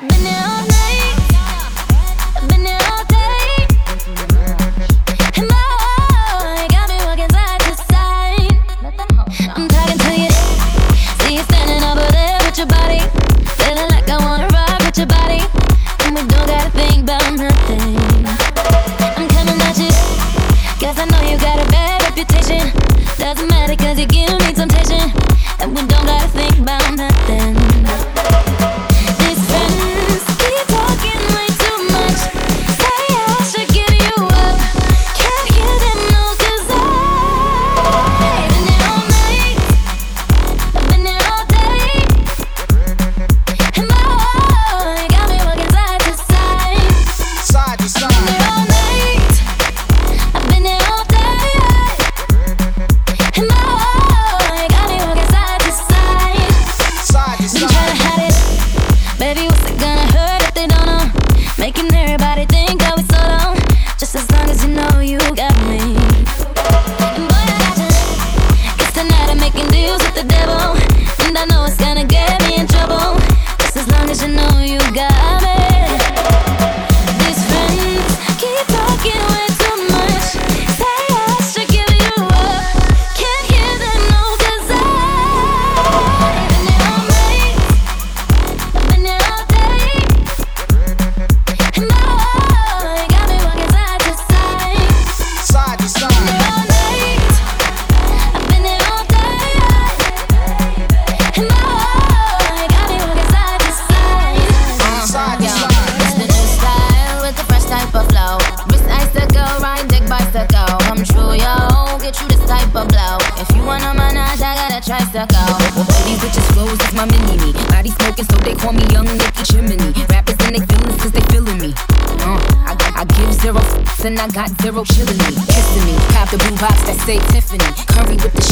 I've been here all night.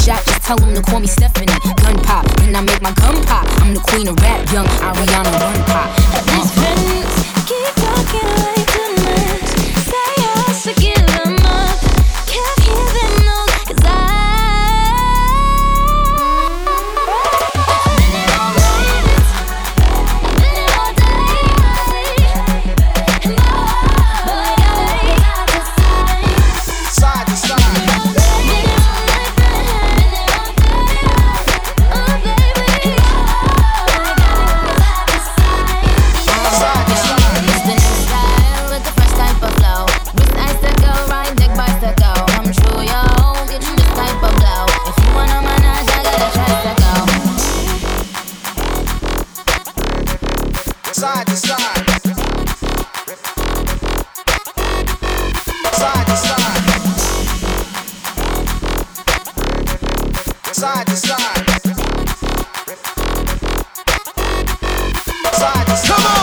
shot, just tell him to call me Stephanie. Gun pop, then I make my gun pop. I'm the queen of rap, young Ariana Run Pop. Best keep talking like Come on.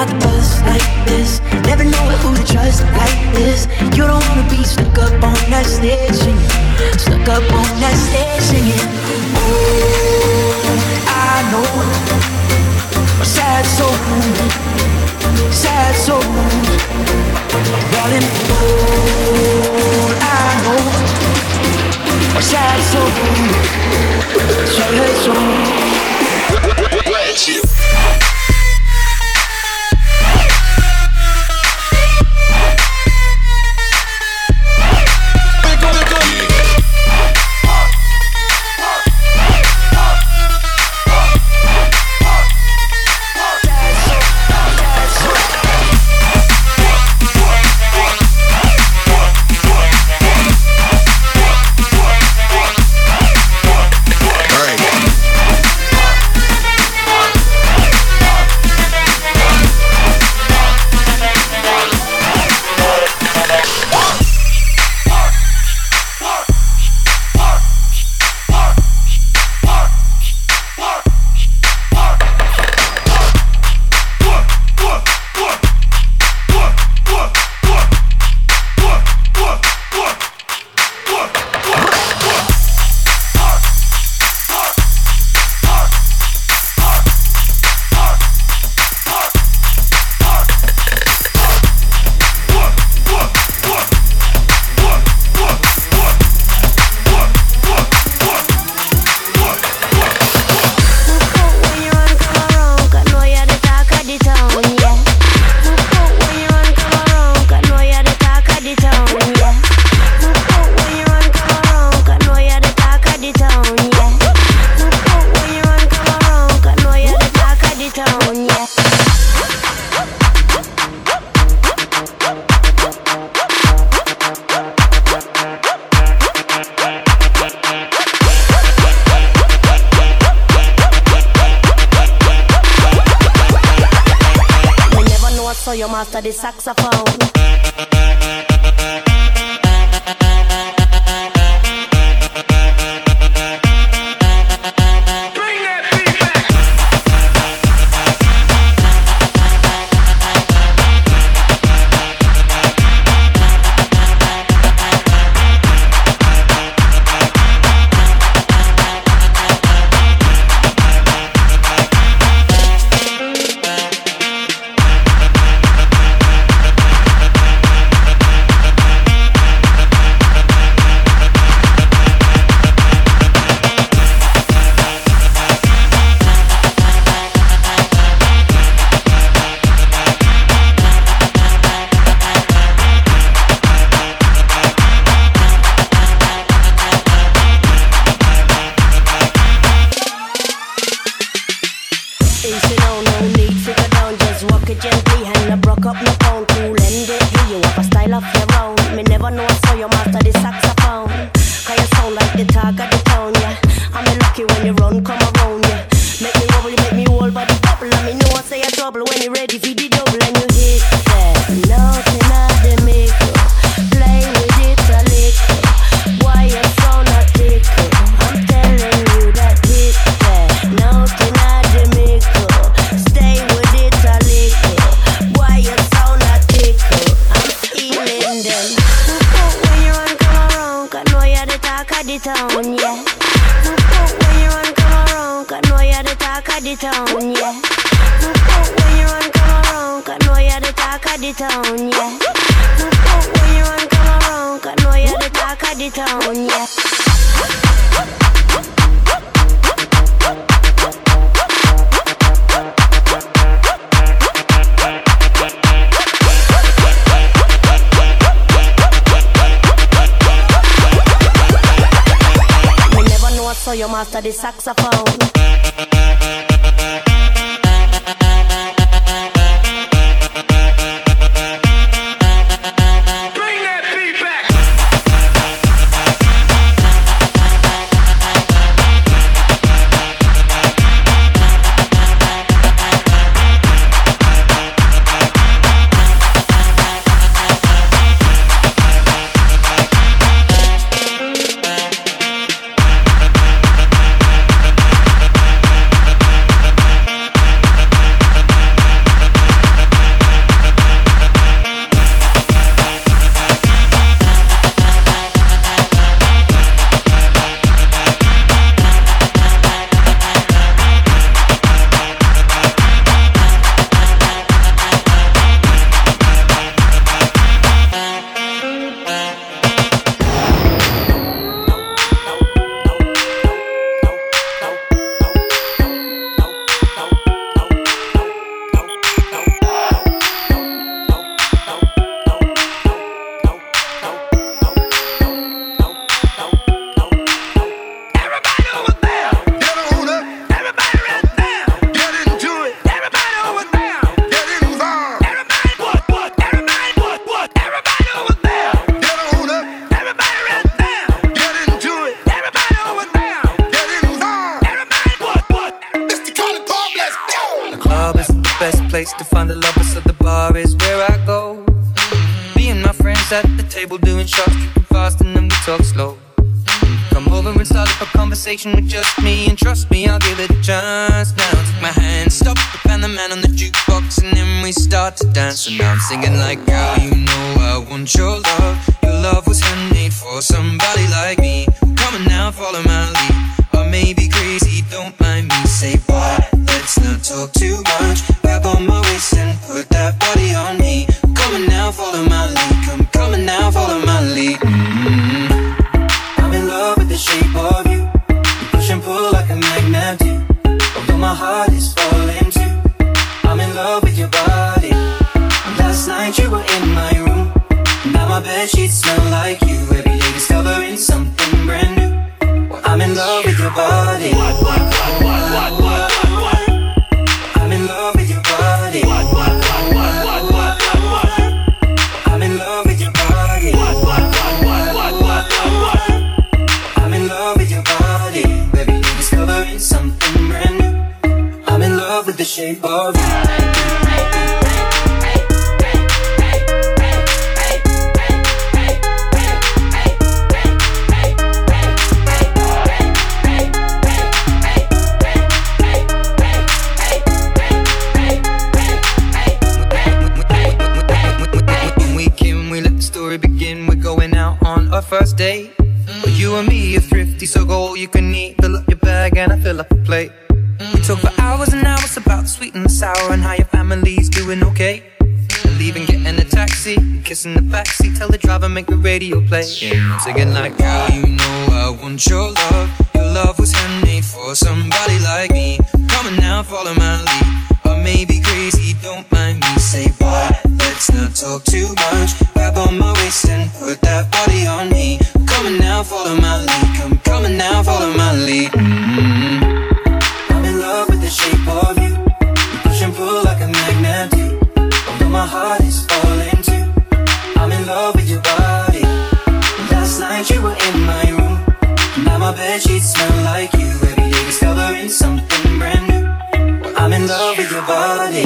caught the bus like this. Never know who to trust like this. You don't wanna be stuck up on that stage singing. Stuck up on that stage singing. Oh, I know. A sad soul, sad soul. Darling, oh, I know. A sad soul, sad soul. Where's you? So you master the saxophone. fuck up no master the saxophone. first date. Mm. You and me are thrifty, so go all you can eat. Fill up your bag and I fill up a plate. Mm. We talk for hours and hours about the sweet and the sour and how your family's doing okay. Mm. Leaving, getting a taxi, kissing the backseat, tell the driver make the radio play. Yeah, singing like, girl, you know I want your love. Your love was handmade for somebody like me. Come now, follow my lead. I may be crazy, don't mind me. Say what? Let's not talk too much. Grab on my waist and put that body on me. I'm coming now, follow my lead. I'm coming now, follow my lead. Mm-hmm. I'm in love with the shape of you. You push and pull like a magnet do. Although my heart is falling too. I'm in love with your body. Last night you were in my room. Now my bed sheets smell like you. Every day discovering something brand new. I'm in love with your body.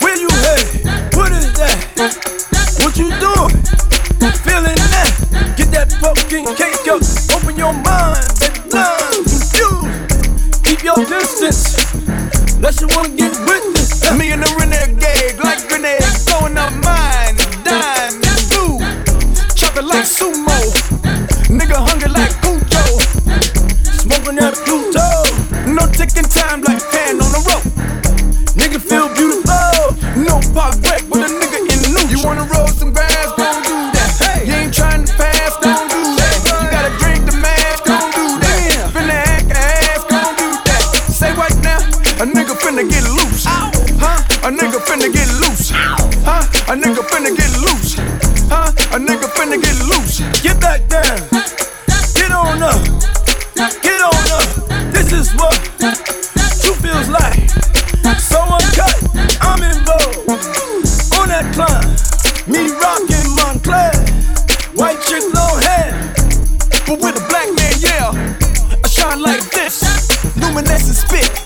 Where you at? What is that? What you doing? Feeling that? Get that pumpkin cake up. Open your mind and. Keep your distance. Unless you wanna get with this. Me and the real But with a black man, yeah, I shine like this. Luminescent spit.